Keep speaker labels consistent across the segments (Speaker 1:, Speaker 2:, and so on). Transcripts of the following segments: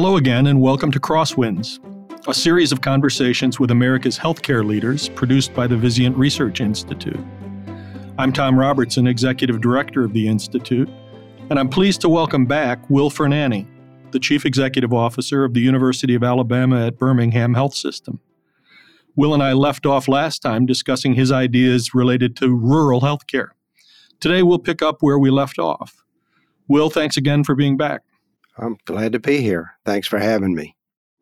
Speaker 1: Hello again, and welcome to Crosswinds, a series of conversations with America's healthcare leaders produced by the Vizient Research Institute. I'm Tom Robertson, Executive Director of the Institute, and I'm pleased to welcome back Will Ferniany, the Chief Executive Officer of the University of Alabama at Birmingham Health System. Will and I left off last time discussing his ideas related to rural healthcare. Today we'll pick up where we left off. Will, thanks again for being back.
Speaker 2: I'm glad to be here. Thanks for having me.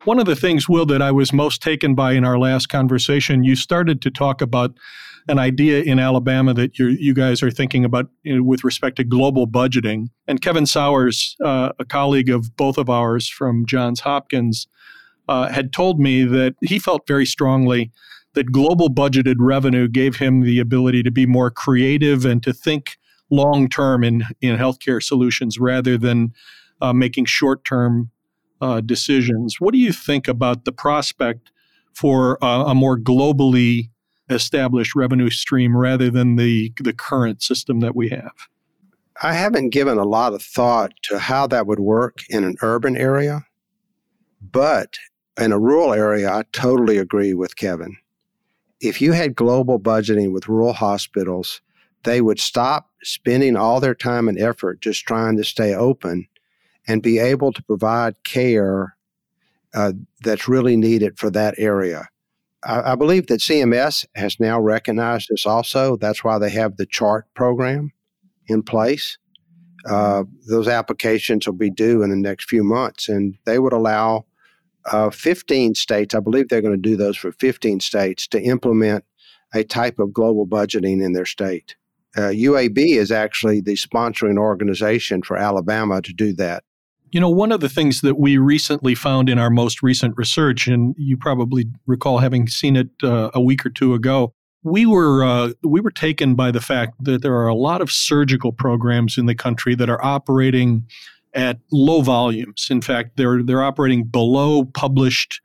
Speaker 1: One of the things, Will, that I was most taken by in our last conversation, you started to talk about an idea in Alabama that you guys are thinking about you know, with respect to global budgeting. And Kevin Sowers, uh, a colleague of both of ours from Johns Hopkins, uh, had told me that he felt very strongly that global budgeted revenue gave him the ability to be more creative and to think long term in, in healthcare solutions rather than uh, making short term uh, decisions. What do you think about the prospect for uh, a more globally established revenue stream rather than the, the current system that we have?
Speaker 2: I haven't given a lot of thought to how that would work in an urban area, but in a rural area, I totally agree with Kevin. If you had global budgeting with rural hospitals, they would stop spending all their time and effort just trying to stay open and be able to provide care uh, that's really needed for that area. I, I, believe that CMS has now recognized this also. That's why they have the CHART program in place. Uh, those applications will be due in the next few months, and they would allow uh, 15 states, I believe they're going to do those for 15 states, to implement a type of global budgeting in their state. Uh, UAB is actually the sponsoring organization for Alabama to do that.
Speaker 1: You know, one of the things that we recently found in our most recent research, and you probably recall having seen it uh, a week or two ago, we were uh, we were taken by the fact that there are a lot of surgical programs in the country that are operating at low volumes. In fact, they're they're operating below published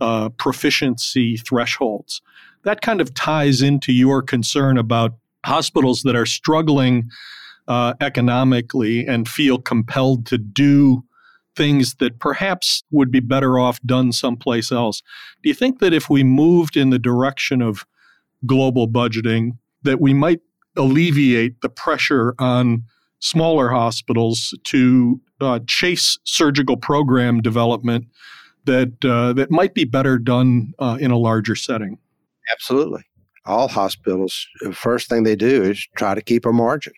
Speaker 1: uh, proficiency thresholds. That kind of ties into your concern about hospitals that are struggling uh, economically and feel compelled to do things that perhaps would be better off done someplace else. Do you think that if we moved in the direction of global budgeting, that we might alleviate the pressure on smaller hospitals to uh, chase surgical program development that uh, that might be better done uh, in a larger setting?
Speaker 2: Absolutely. All hospitals, the first thing they do is try to keep a margin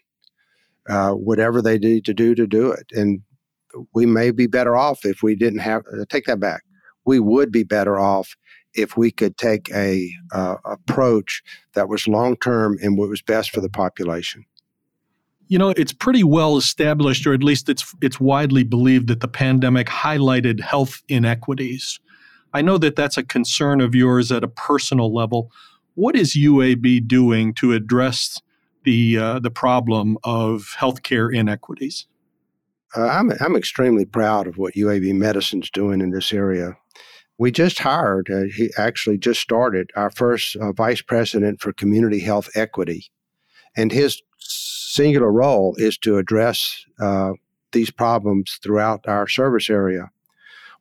Speaker 2: uh, whatever they need to do to do it. And we may be better off if we didn't have, uh, take that back. We would be better off if we could take a uh, approach that was long term and what was best for the population.
Speaker 1: You know, it's pretty well established, or at least it's it's widely believed that the pandemic highlighted health inequities. I know that that's a concern of yours at a personal level. What is UAB doing to address the uh, the problem of healthcare inequities?
Speaker 2: Uh, I'm I'm extremely proud of what UAB Medicine's doing in this area. We just hired, uh, he actually just started our first uh, vice president for community health equity, and his singular role is to address uh, these problems throughout our service area.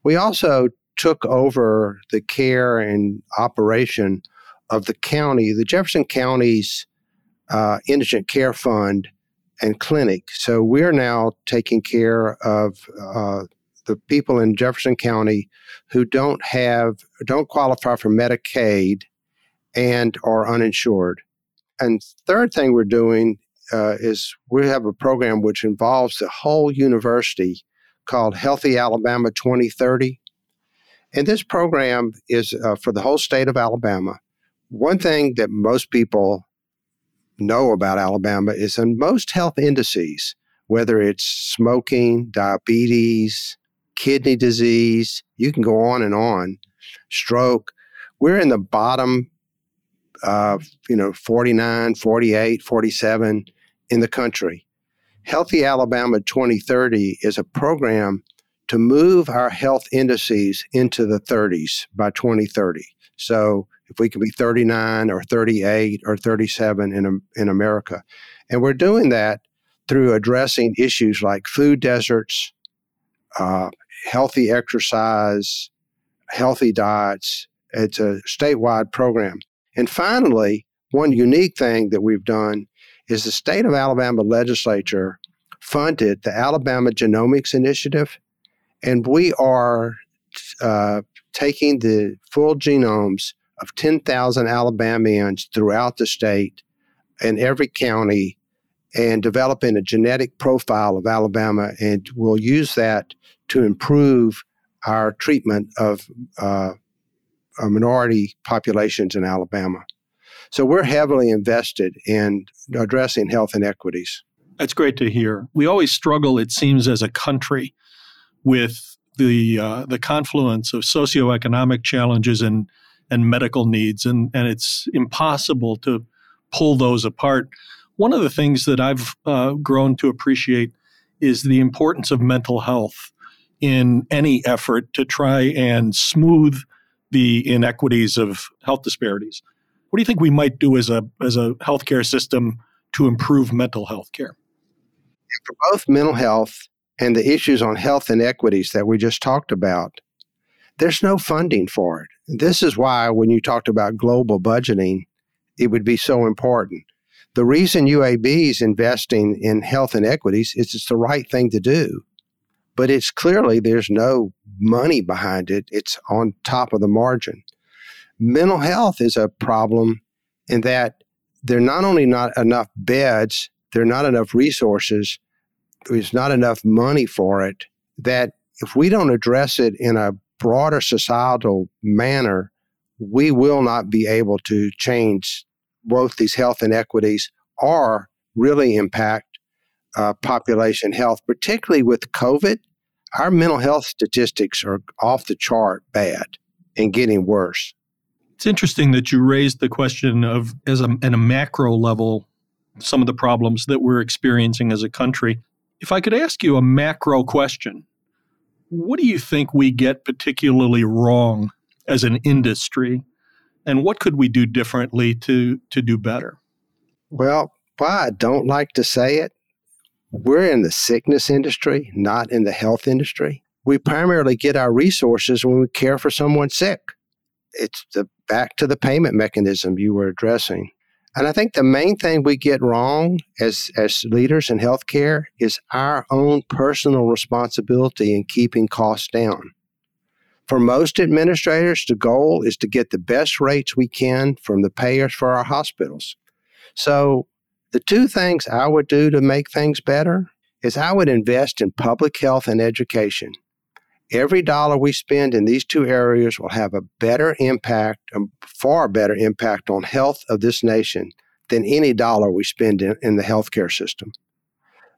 Speaker 2: We also took over the care and operation of the county, the Jefferson County's uh, indigent care fund and clinic. So we're now taking care of uh, the people in Jefferson County who don't have don't qualify for Medicaid and are uninsured. And third thing we're doing uh, is we have a program which involves the whole university called Healthy Alabama 2030. And this program is uh, for the whole state of Alabama. One thing that most people know about Alabama is in most health indices, whether it's smoking, diabetes, kidney disease, you can go on and on, stroke, we're in the bottom uh, you know 49 48 47 in the country. Healthy alabama 2030 is a program to move our health indices into the 30s by 2030 so if we can be 39 or 38 or 37 in, in America. And we're doing that through addressing issues like food deserts, uh, healthy exercise, healthy diets. It's a statewide program. And finally, one unique thing that we've done is the state of Alabama legislature funded the Alabama Genomics Initiative, and we are uh, taking the full genomes of 10,000 Alabamians throughout the state and every county and developing a genetic profile of Alabama, and we'll use that to improve our treatment of uh, minority populations in Alabama. So we're heavily invested in addressing health inequities.
Speaker 1: That's great to hear. We always struggle, it seems, as a country with the uh, the confluence of socioeconomic challenges and and medical needs, and and it's impossible to pull those apart. One of the things that I've uh, grown to appreciate is the importance of mental health in any effort to try and smooth the inequities of health disparities. What do you think we might do as a as a healthcare system to improve mental health care?
Speaker 2: For both mental health and the issues on health inequities that we just talked about, there's no funding for it. This is why when you talked about global budgeting, it would be so important. The reason UAB is investing in health inequities is it's the right thing to do. But it's clearly there's no money behind it. It's on top of the margin. Mental health is a problem in that there are not only not enough beds, there are not enough resources, there's not enough money for it, that if we don't address it in a broader societal manner, we will not be able to change both these health inequities or really impact uh, population health, particularly with COVID. Our mental health statistics are off the chart bad and getting worse.
Speaker 1: It's interesting that you raised the question of, as a, at a macro level, some of the problems that we're experiencing as a country. If I could ask you a macro question, what do you think we get particularly wrong as an industry, and what could we do differently to to do better?
Speaker 2: Well, why I don't like to say it, we're in the sickness industry, not in the health industry. We primarily get our resources when we care for someone sick. It's the back to the payment mechanism you were addressing. And I think the main thing we get wrong as, as leaders in healthcare is our own personal responsibility in keeping costs down. For most administrators, the goal is to get the best rates we can from the payers for our hospitals. So, the two things I would do to make things better is I would invest in public health and education. Every dollar we spend in these two areas will have a better impact, a far better impact on health of this nation than any dollar we spend in, in the healthcare system.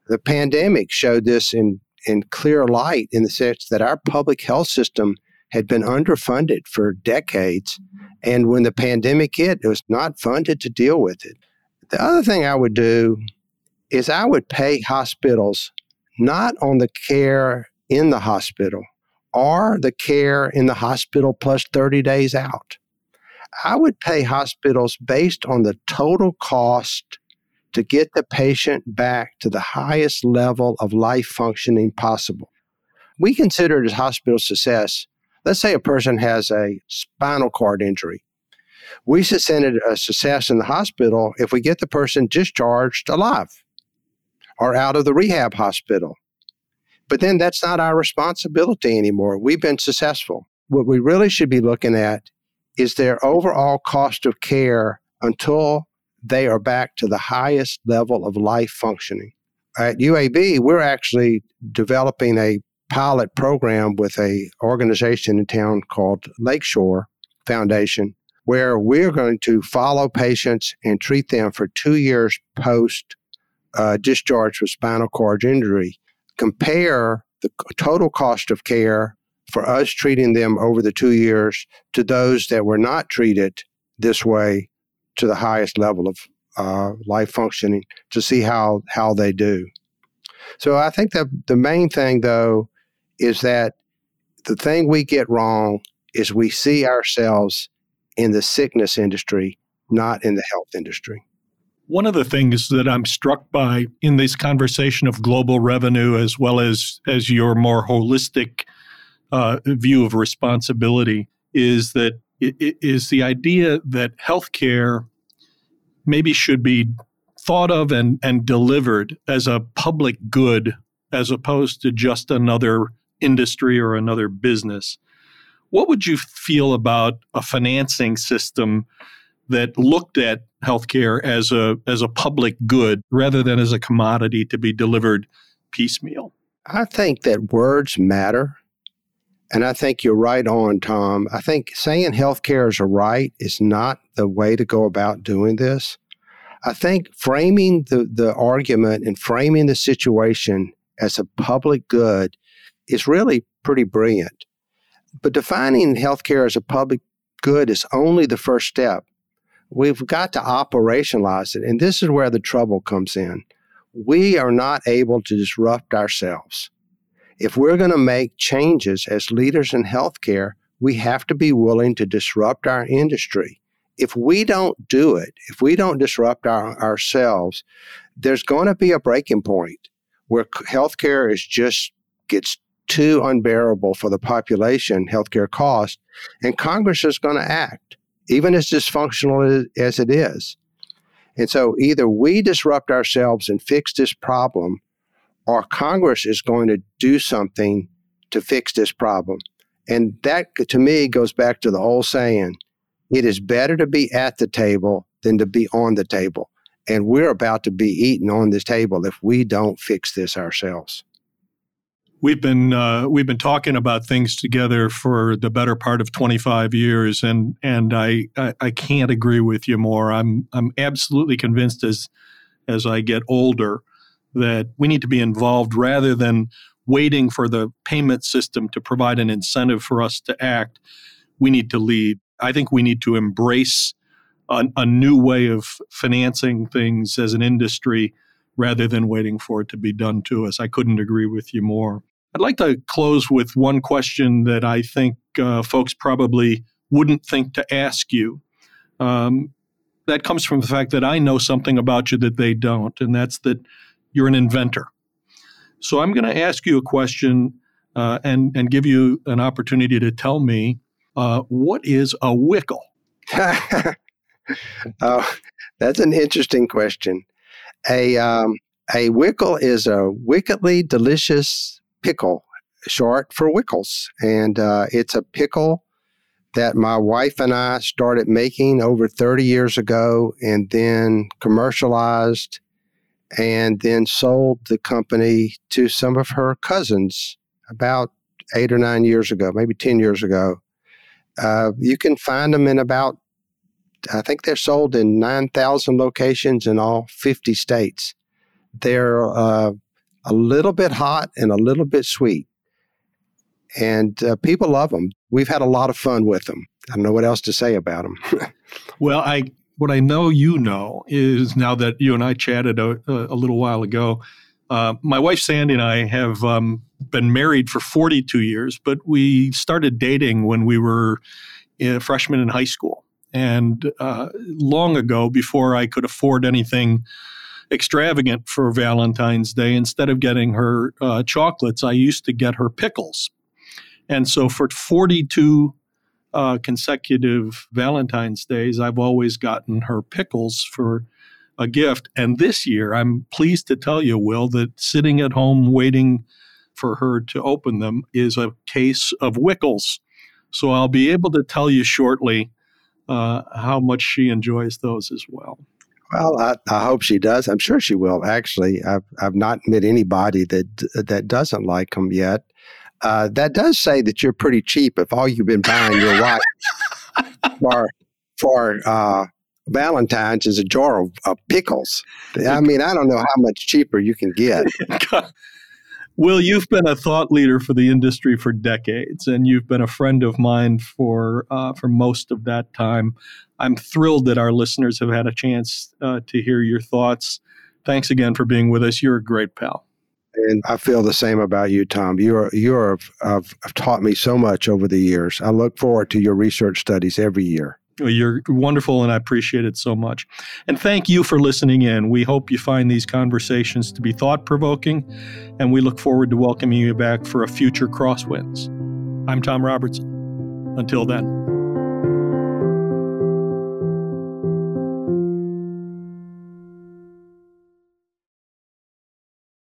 Speaker 2: The pandemic showed this in, in clear light in the sense that our public health system had been underfunded for decades. And when the pandemic hit, it was not funded to deal with it. The other thing I would do is I would pay hospitals not on the care in the hospital or the care in the hospital plus 30 days out. I would pay hospitals based on the total cost to get the patient back to the highest level of life functioning possible. We consider it as hospital success. Let's say a person has a spinal cord injury we consider a success in the hospital if we get the person discharged alive or out of the rehab hospital. But then that's not our responsibility anymore. We've been successful. What we really should be looking at is their overall cost of care until they are back to the highest level of life functioning. At UAB, we're actually developing a pilot program with a organization in town called Lakeshore Foundation where we're going to follow patients and treat them for two years post uh, discharge with spinal cord injury, compare the total cost of care for us treating them over the two years to those that were not treated this way to the highest level of uh, life functioning to see how, how they do. So I think that the main thing, though, is that the thing we get wrong is we see ourselves in the sickness industry, not in the health industry.
Speaker 1: One of the things that I'm struck by in this conversation of global revenue, as well as, as your more holistic uh, view of responsibility is that it is the idea that healthcare maybe should be thought of and, and delivered as a public good as opposed to just another industry or another business. What would you feel about a financing system that looked at healthcare as a as a public good rather than as a commodity to be delivered piecemeal?
Speaker 2: I think that words matter. And I think you're right on, Tom. I think saying healthcare is a right is not the way to go about doing this. I think framing the, the argument and framing the situation as a public good is really pretty brilliant. But defining healthcare as a public good is only the first step. We've got to operationalize it. And this is where the trouble comes in. We are not able to disrupt ourselves. If we're going to make changes as leaders in healthcare, we have to be willing to disrupt our industry if we don't do it, if we don't disrupt our, ourselves, there's going to be a breaking point where healthcare is just gets too unbearable for the population, healthcare cost, and Congress is going to act, even as dysfunctional as it is. And so either we disrupt ourselves and fix this problem, or Congress is going to do something to fix this problem. And that, to me, goes back to the old saying it is better to be at the table than to be on the table. And we're about to be eaten on this table if we don't fix this ourselves.
Speaker 1: We've been uh, we've been talking about things together for the better part of 25 years, and and I, I, I can't agree with you more. I'm I'm absolutely convinced as as I get older that we need to be involved rather than waiting for the payment system to provide an incentive for us to act. We need to lead. I think we need to embrace a, a new way of financing things as an industry rather than waiting for it to be done to us. I couldn't agree with you more. I'd like to close with one question that I think uh, folks probably wouldn't think to ask you. Um, that comes from the fact that I know something about you that they don't, and that's that you're an inventor. So I'm going to ask you a question uh, and and give you an opportunity to tell me uh, what is a wickle?
Speaker 2: oh, that's an interesting question. A um, a wickle is a wickedly delicious pickle, short for wickles, and uh, it's a pickle that my wife and I started making over 30 years ago, and then commercialized, and then sold the company to some of her cousins about eight or nine years ago, maybe 10 years ago. Uh, you can find them in about, I think they're sold in 9,000 locations in all 50 states. They're uh, a little bit hot and a little bit sweet. And uh, people love them. We've had a lot of fun with them. I don't know what else to say about them.
Speaker 1: well, I what I know you know is now that you and I chatted a, a little while ago. Uh, my wife Sandy and I have um, been married for 42 years, but we started dating when we were a freshmen in high school. And uh, long ago, before I could afford anything extravagant for Valentine's Day, instead of getting her uh, chocolates, I used to get her pickles. And so for 42 uh, consecutive Valentine's Days, I've always gotten her pickles for a gift. And this year, I'm pleased to tell you, Will, that sitting at home waiting for her to open them is a case of Wickles. So I'll be able to tell you shortly uh, how much she enjoys those as well.
Speaker 2: Well, I, I, hope she does. I'm sure she will. Actually, I've I've not met anybody that that doesn't like them yet. Uh, that does say that you're pretty cheap if all you've been buying your wife for for uh, Valentine's is a jar of, of pickles. I mean, I don't know how much cheaper you can get.
Speaker 1: Will, you've been a thought leader for the industry for decades, and you've been a friend of mine for uh, for most of that time. I'm thrilled that our listeners have had a chance uh, to hear your thoughts. Thanks again for being with us. You're a great pal.
Speaker 2: And I feel the same about you, Tom. You are you are have, have taught me so much over the years. I look forward to your research studies every year.
Speaker 1: You're wonderful, and I appreciate it so much. And thank you for listening in. We hope you find these conversations to be thought provoking, and we look forward to welcoming you back for a future Crosswinds. I'm Tom Robertson. Until then.